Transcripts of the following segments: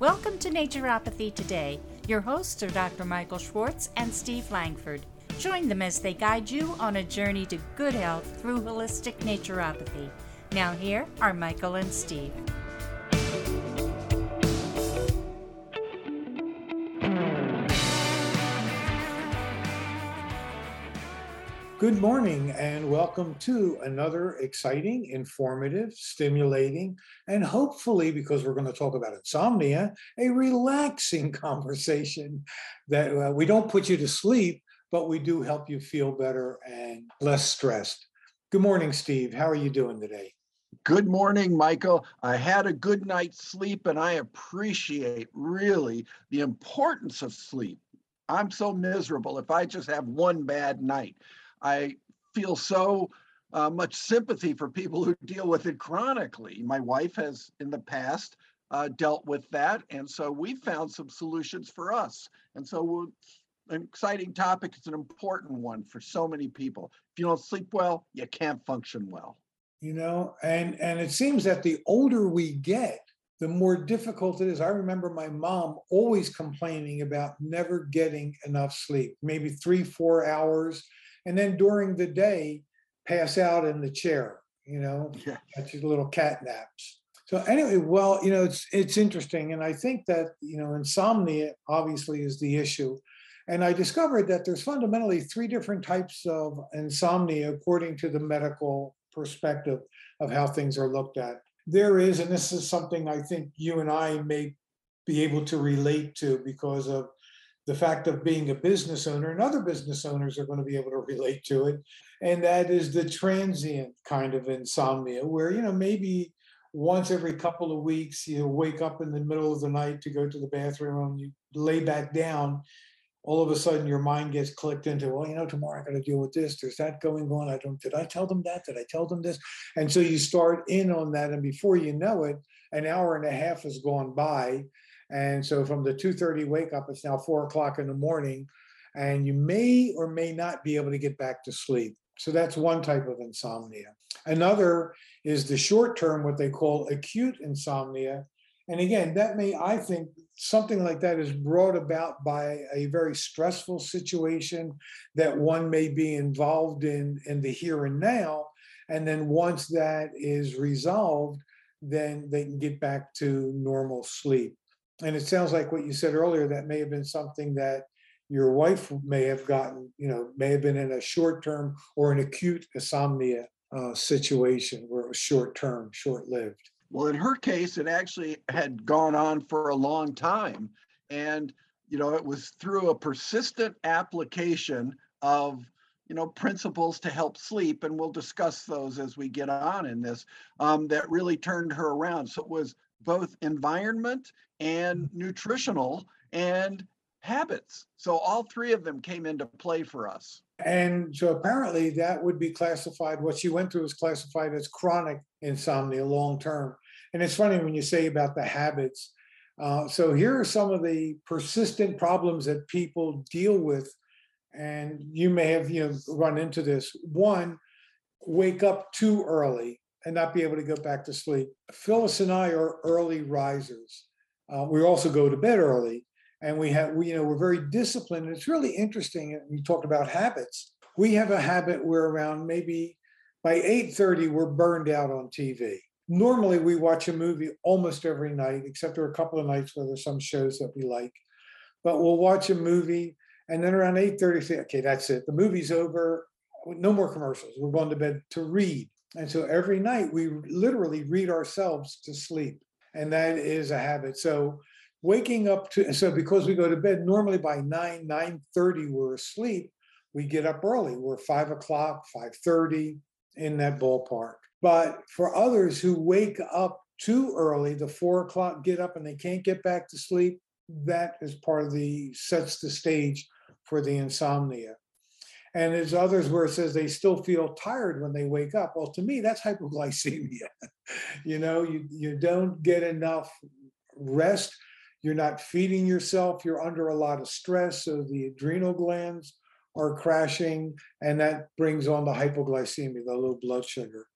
Welcome to Naturopathy Today. Your hosts are Dr. Michael Schwartz and Steve Langford. Join them as they guide you on a journey to good health through holistic naturopathy. Now, here are Michael and Steve. Good morning and welcome to another exciting, informative, stimulating, and hopefully, because we're going to talk about insomnia, a relaxing conversation that uh, we don't put you to sleep, but we do help you feel better and less stressed. Good morning, Steve. How are you doing today? Good morning, Michael. I had a good night's sleep and I appreciate really the importance of sleep. I'm so miserable if I just have one bad night. I feel so uh, much sympathy for people who deal with it chronically. My wife has in the past uh, dealt with that. And so we found some solutions for us. And so an exciting topic. It's an important one for so many people. If you don't sleep well, you can't function well. You know, and and it seems that the older we get, the more difficult it is. I remember my mom always complaining about never getting enough sleep, maybe three, four hours and then during the day pass out in the chair you know? Yeah. that's your little cat naps. So anyway well you know it's it's interesting and i think that you know insomnia obviously is the issue. And i discovered that there's fundamentally three different types of insomnia according to the medical perspective of how things are looked at. There is and this is something i think you and i may be able to relate to because of the fact of being a business owner, and other business owners are going to be able to relate to it. And that is the transient kind of insomnia, where, you know, maybe once every couple of weeks you wake up in the middle of the night to go to the bathroom and you lay back down. All of a sudden, your mind gets clicked into, well, you know, tomorrow I got to deal with this. There's that going on. I don't, did I tell them that? Did I tell them this? And so you start in on that. And before you know it, an hour and a half has gone by and so from the 2.30 wake up, it's now four o'clock in the morning and you may or may not be able to get back to sleep. So that's one type of insomnia. Another is the short term, what they call acute insomnia. And again, that may, I think, something like that is brought about by a very stressful situation that one may be involved in in the here and now. And then once that is resolved, then they can get back to normal sleep and it sounds like what you said earlier that may have been something that your wife may have gotten you know may have been in a short term or an acute insomnia uh, situation where it was short term short lived well in her case it actually had gone on for a long time. And you know it was through a persistent application of you know principles to help sleep and we'll discuss those as we get on in this um, that really turned her around. So it was both environment and mm. nutritional and habits. So all three of them came into play for us. And so apparently that would be classified, what she went through was classified as chronic insomnia long term. And it's funny when you say about the habits. Uh, so here are some of the persistent problems that people deal with. And you may have you know run into this. One, wake up too early and not be able to go back to sleep. Phyllis and I are early risers. Uh, we also go to bed early, and we have we you know we're very disciplined. And it's really interesting. And you talked about habits. We have a habit where around maybe by 8:30 we're burned out on TV. Normally we watch a movie almost every night, except there are a couple of nights where there's some shows that we like. But we'll watch a movie, and then around 8:30 say, okay, that's it. The movie's over. No more commercials. We're going to bed to read and so every night we literally read ourselves to sleep. And that is a habit. So waking up to so because we go to bed normally by 9, 9 30, we're asleep. We get up early. We're five o'clock, 5:30 in that ballpark. But for others who wake up too early, the four o'clock get up and they can't get back to sleep, that is part of the sets the stage for the insomnia. And there's others where it says they still feel tired when they wake up. Well, to me, that's hypoglycemia. you know, you, you don't get enough rest. You're not feeding yourself. You're under a lot of stress. So the adrenal glands are crashing, and that brings on the hypoglycemia, the low blood sugar.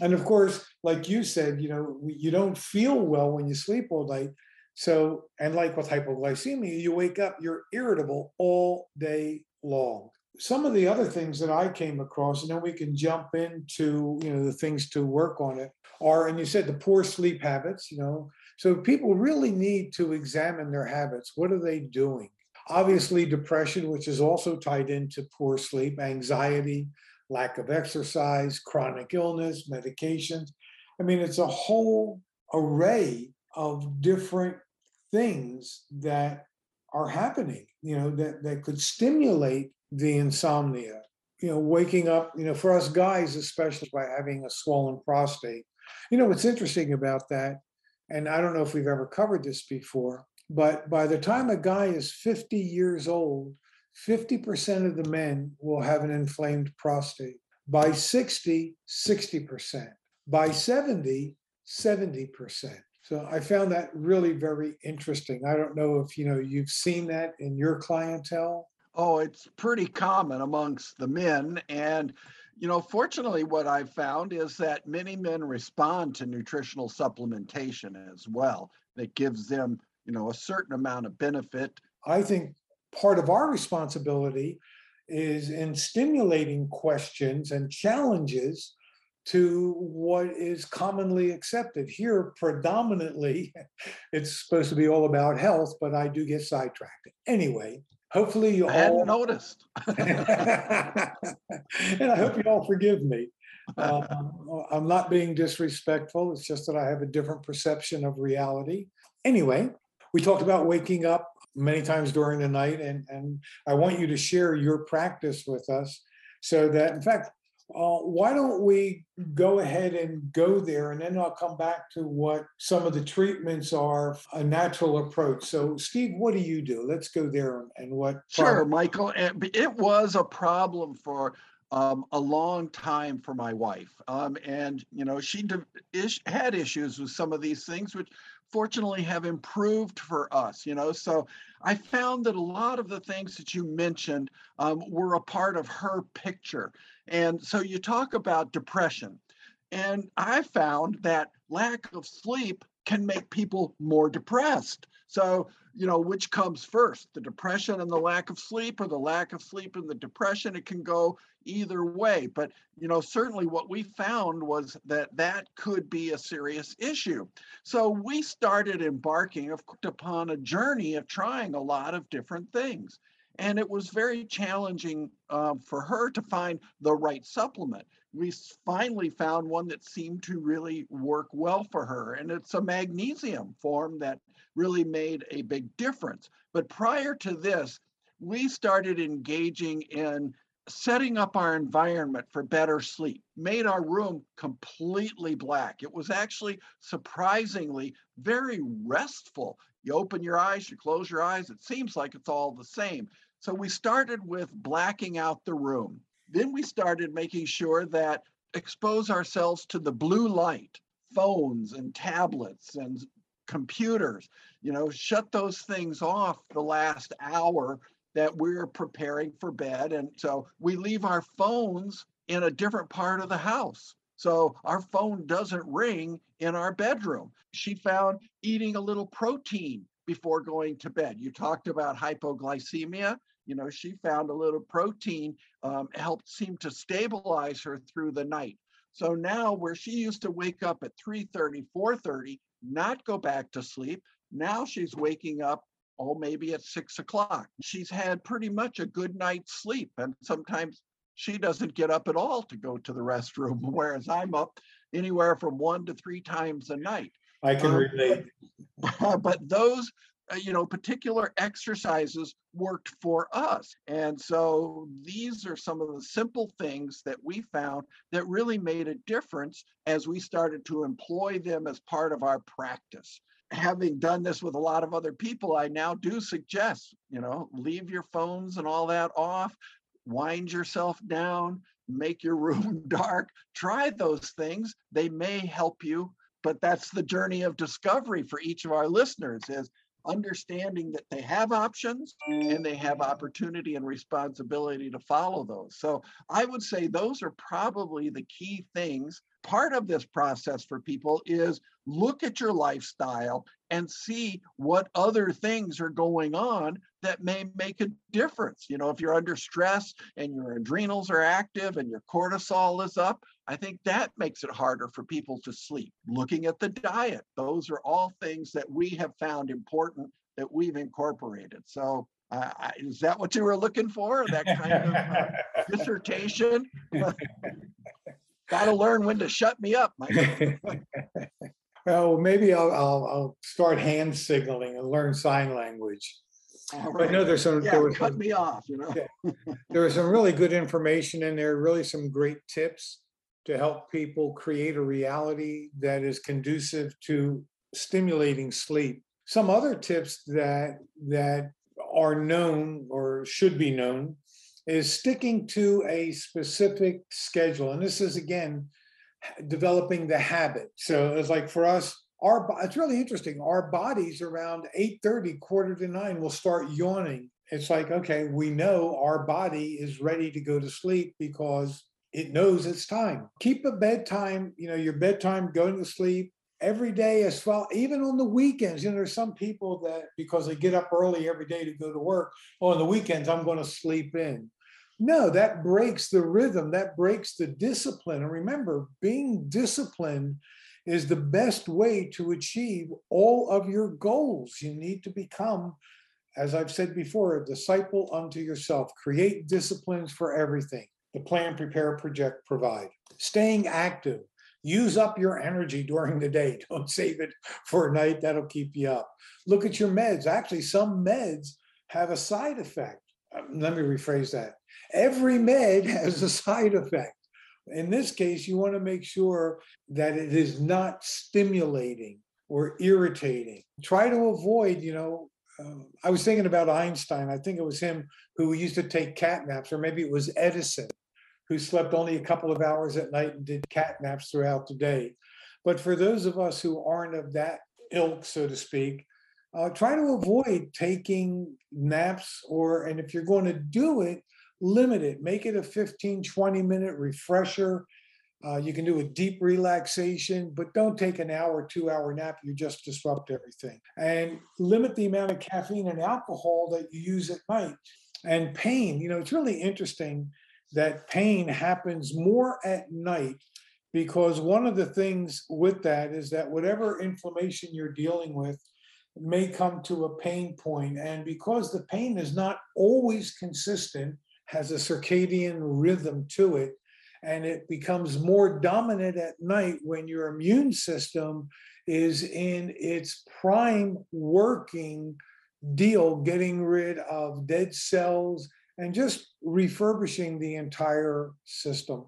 And of course, like you said, you know, you don't feel well when you sleep all night. So, and like with hypoglycemia, you wake up, you're irritable all day long. Some of the other things that I came across, and then we can jump into, you know, the things to work on it are, and you said the poor sleep habits, you know, so people really need to examine their habits. What are they doing? Obviously, depression, which is also tied into poor sleep, anxiety, lack of exercise, chronic illness, medications. I mean, it's a whole array of different things that are happening, you know, that, that could stimulate the insomnia. You know, waking up, you know, for us guys, especially by having a swollen prostate. You know, what's interesting about that, and I don't know if we've ever covered this before, but by the time a guy is 50 years old, 50% of the men will have an inflamed prostate. By 60, 60%. By 70, 70%. So I found that really very interesting. I don't know if you know you've seen that in your clientele. Oh, it's pretty common amongst the men and you know, fortunately, what I've found is that many men respond to nutritional supplementation as well. That gives them, you know, a certain amount of benefit. I think part of our responsibility is in stimulating questions and challenges to what is commonly accepted. Here, predominantly, it's supposed to be all about health, but I do get sidetracked. Anyway, hopefully you I hadn't noticed. and I hope you all forgive me. Um, I'm not being disrespectful. It's just that I have a different perception of reality. Anyway, we talked about waking up many times during the night, and, and I want you to share your practice with us so that, in fact, uh, why don't we go ahead and go there and then I'll come back to what some of the treatments are, a natural approach. So, Steve, what do you do? Let's go there and what. Sure, problem- Michael. It was a problem for um, a long time for my wife. Um, and, you know, she de- had issues with some of these things, which fortunately have improved for us, you know. So I found that a lot of the things that you mentioned um, were a part of her picture. And so you talk about depression. And I found that lack of sleep can make people more depressed. So, you know, which comes first, the depression and the lack of sleep, or the lack of sleep and the depression? It can go either way. But, you know, certainly what we found was that that could be a serious issue. So we started embarking upon a journey of trying a lot of different things. And it was very challenging uh, for her to find the right supplement. We finally found one that seemed to really work well for her. And it's a magnesium form that really made a big difference. But prior to this, we started engaging in setting up our environment for better sleep, made our room completely black. It was actually surprisingly very restful. You open your eyes, you close your eyes, it seems like it's all the same. So we started with blacking out the room. Then we started making sure that expose ourselves to the blue light, phones and tablets and computers, you know, shut those things off the last hour that we're preparing for bed. And so we leave our phones in a different part of the house. So our phone doesn't ring in our bedroom. She found eating a little protein before going to bed. You talked about hypoglycemia you know, she found a little protein um, helped seem to stabilize her through the night. So now where she used to wake up at 3:30, 4:30, not go back to sleep, now she's waking up oh maybe at six o'clock. She's had pretty much a good night's sleep, and sometimes she doesn't get up at all to go to the restroom, whereas I'm up anywhere from one to three times a night. I can um, relate. but those uh, Uh, you know, particular exercises worked for us. And so these are some of the simple things that we found that really made a difference as we started to employ them as part of our practice. Having done this with a lot of other people, I now do suggest, you know, leave your phones and all that off, wind yourself down, make your room dark, try those things. They may help you but that's the journey of discovery for each of our listeners is understanding that they have options and they have opportunity and responsibility to follow those. So I would say those are probably the key things part of this process for people is look at your lifestyle and see what other things are going on that may make a difference. You know, if you're under stress and your adrenals are active and your cortisol is up, I think that makes it harder for people to sleep. Looking at the diet, those are all things that we have found important that we've incorporated. So, uh, is that what you were looking for? That kind of uh, dissertation? Got to learn when to shut me up, Mike. well, maybe I'll, I'll, I'll start hand signaling and learn sign language. I know there's some, yeah, there was cut some, me off, you know? Yeah. there was some really good information in there, really some great tips to help people create a reality that is conducive to stimulating sleep. Some other tips that that are known or should be known is sticking to a specific schedule. And this is again developing the habit. So it's like for us, our it's really interesting. Our bodies around 8:30, quarter to nine will start yawning. It's like, okay, we know our body is ready to go to sleep because it knows it's time. Keep a bedtime, you know, your bedtime going to sleep every day as well, even on the weekends. You know, there's some people that because they get up early every day to go to work, on the weekends, I'm going to sleep in. No, that breaks the rhythm, that breaks the discipline. And remember, being disciplined is the best way to achieve all of your goals. You need to become, as I've said before, a disciple unto yourself. Create disciplines for everything. The plan, prepare, project, provide. Staying active. Use up your energy during the day. Don't save it for a night. That'll keep you up. Look at your meds. Actually, some meds have a side effect. Um, let me rephrase that. Every med has a side effect. In this case, you want to make sure that it is not stimulating or irritating. Try to avoid, you know, um, I was thinking about Einstein. I think it was him who used to take cat naps, or maybe it was Edison who slept only a couple of hours at night and did cat naps throughout the day. But for those of us who aren't of that ilk, so to speak, uh, try to avoid taking naps or, and if you're going to do it, limit it, make it a 15, 20 minute refresher. Uh, you can do a deep relaxation, but don't take an hour, two hour nap. You just disrupt everything. And limit the amount of caffeine and alcohol that you use at night. And pain, you know, it's really interesting that pain happens more at night because one of the things with that is that whatever inflammation you're dealing with may come to a pain point and because the pain is not always consistent has a circadian rhythm to it and it becomes more dominant at night when your immune system is in its prime working deal getting rid of dead cells and just refurbishing the entire system.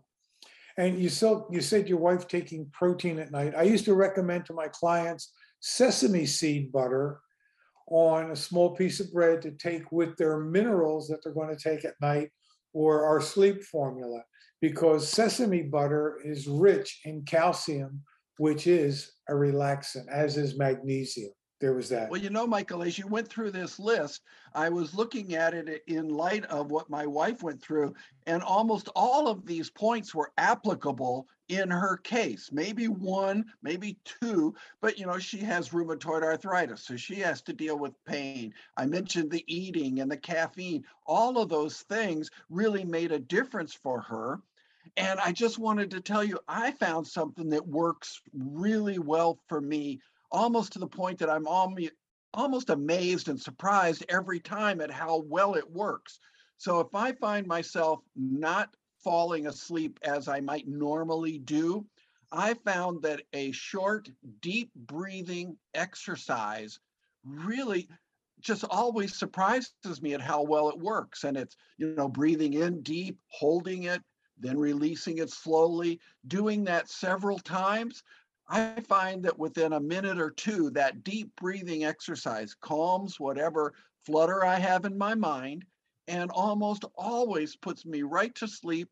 And you you said your wife taking protein at night. I used to recommend to my clients sesame seed butter on a small piece of bread to take with their minerals that they're going to take at night or our sleep formula because sesame butter is rich in calcium, which is a relaxant, as is magnesium. There was that. Well, you know, Michael, as you went through this list, I was looking at it in light of what my wife went through, and almost all of these points were applicable in her case. Maybe one, maybe two, but you know, she has rheumatoid arthritis, so she has to deal with pain. I mentioned the eating and the caffeine. All of those things really made a difference for her. And I just wanted to tell you, I found something that works really well for me almost to the point that I'm almost amazed and surprised every time at how well it works. So if I find myself not falling asleep as I might normally do, I found that a short, deep breathing exercise really just always surprises me at how well it works. And it's, you know, breathing in deep, holding it, then releasing it slowly, doing that several times. I find that within a minute or two, that deep breathing exercise calms whatever flutter I have in my mind and almost always puts me right to sleep.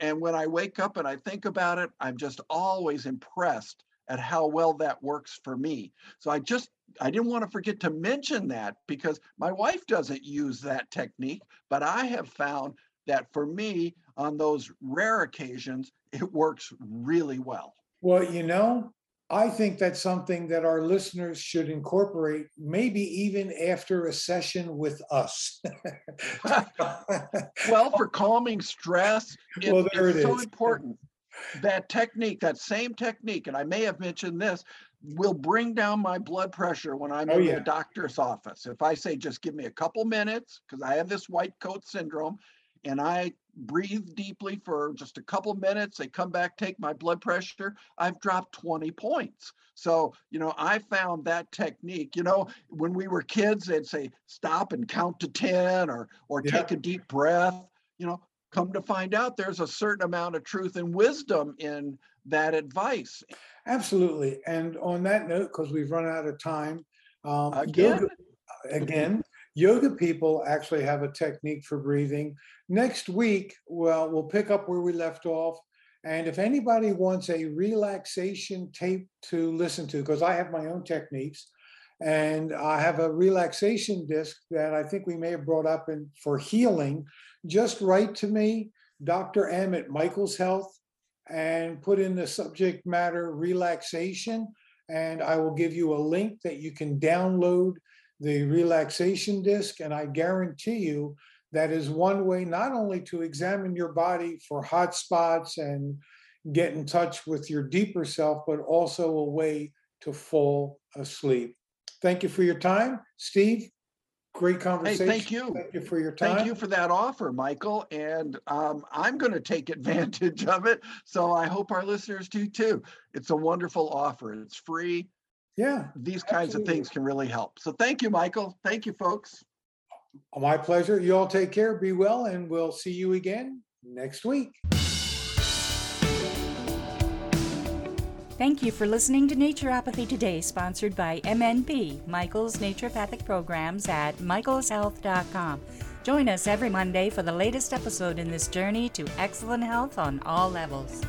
And when I wake up and I think about it, I'm just always impressed at how well that works for me. So I just, I didn't want to forget to mention that because my wife doesn't use that technique, but I have found that for me, on those rare occasions, it works really well. Well, you know, I think that's something that our listeners should incorporate, maybe even after a session with us. well, for calming stress, it, well, there it's it so is. important. That technique, that same technique, and I may have mentioned this, will bring down my blood pressure when I'm Oh, in yeah. the doctor's office. If I say, just give me a couple minutes, because I have this white coat syndrome, and I breathe deeply for just a couple minutes, they come back, take my blood pressure, I've dropped 20 points. So, you know, I found that technique. You know, when we were kids, they'd say, stop and count to 10 or or Yeah. take a deep breath. You know, come to find out there's a certain amount of truth and wisdom in that advice. Absolutely. And on that note, because we've run out of time, um, Again? yoga, again, yoga people actually have a technique for breathing. Next week, well, we'll pick up where we left off. And if anybody wants a relaxation tape to listen to, because I have my own techniques, and I have a relaxation disc that I think we may have brought up in for healing, just write to me, Dr. M at Michael's Health, and put in the subject matter relaxation. And I will give you a link that you can download the relaxation disc. And I guarantee you that is one way not only to examine your body for hot spots and get in touch with your deeper self, but also a way to fall asleep. Thank you for your time, Steve. Great Hey, conversation. thank you. Thank you for your time. Thank you for that offer, Michael. And um, I'm going to take advantage of it. So I hope our listeners do too. It's a wonderful offer. It's free. Yeah, These kinds of things can really help. So thank you, Michael. Thank you, folks. my pleasure. You all take care, be well, and we'll see you again next week. Thank you for listening to Naturopathy Today, sponsored by MNP, Michael's Naturopathic Programs at michaelshealth.com. Join us every Monday for the latest episode in this journey to excellent health on all levels.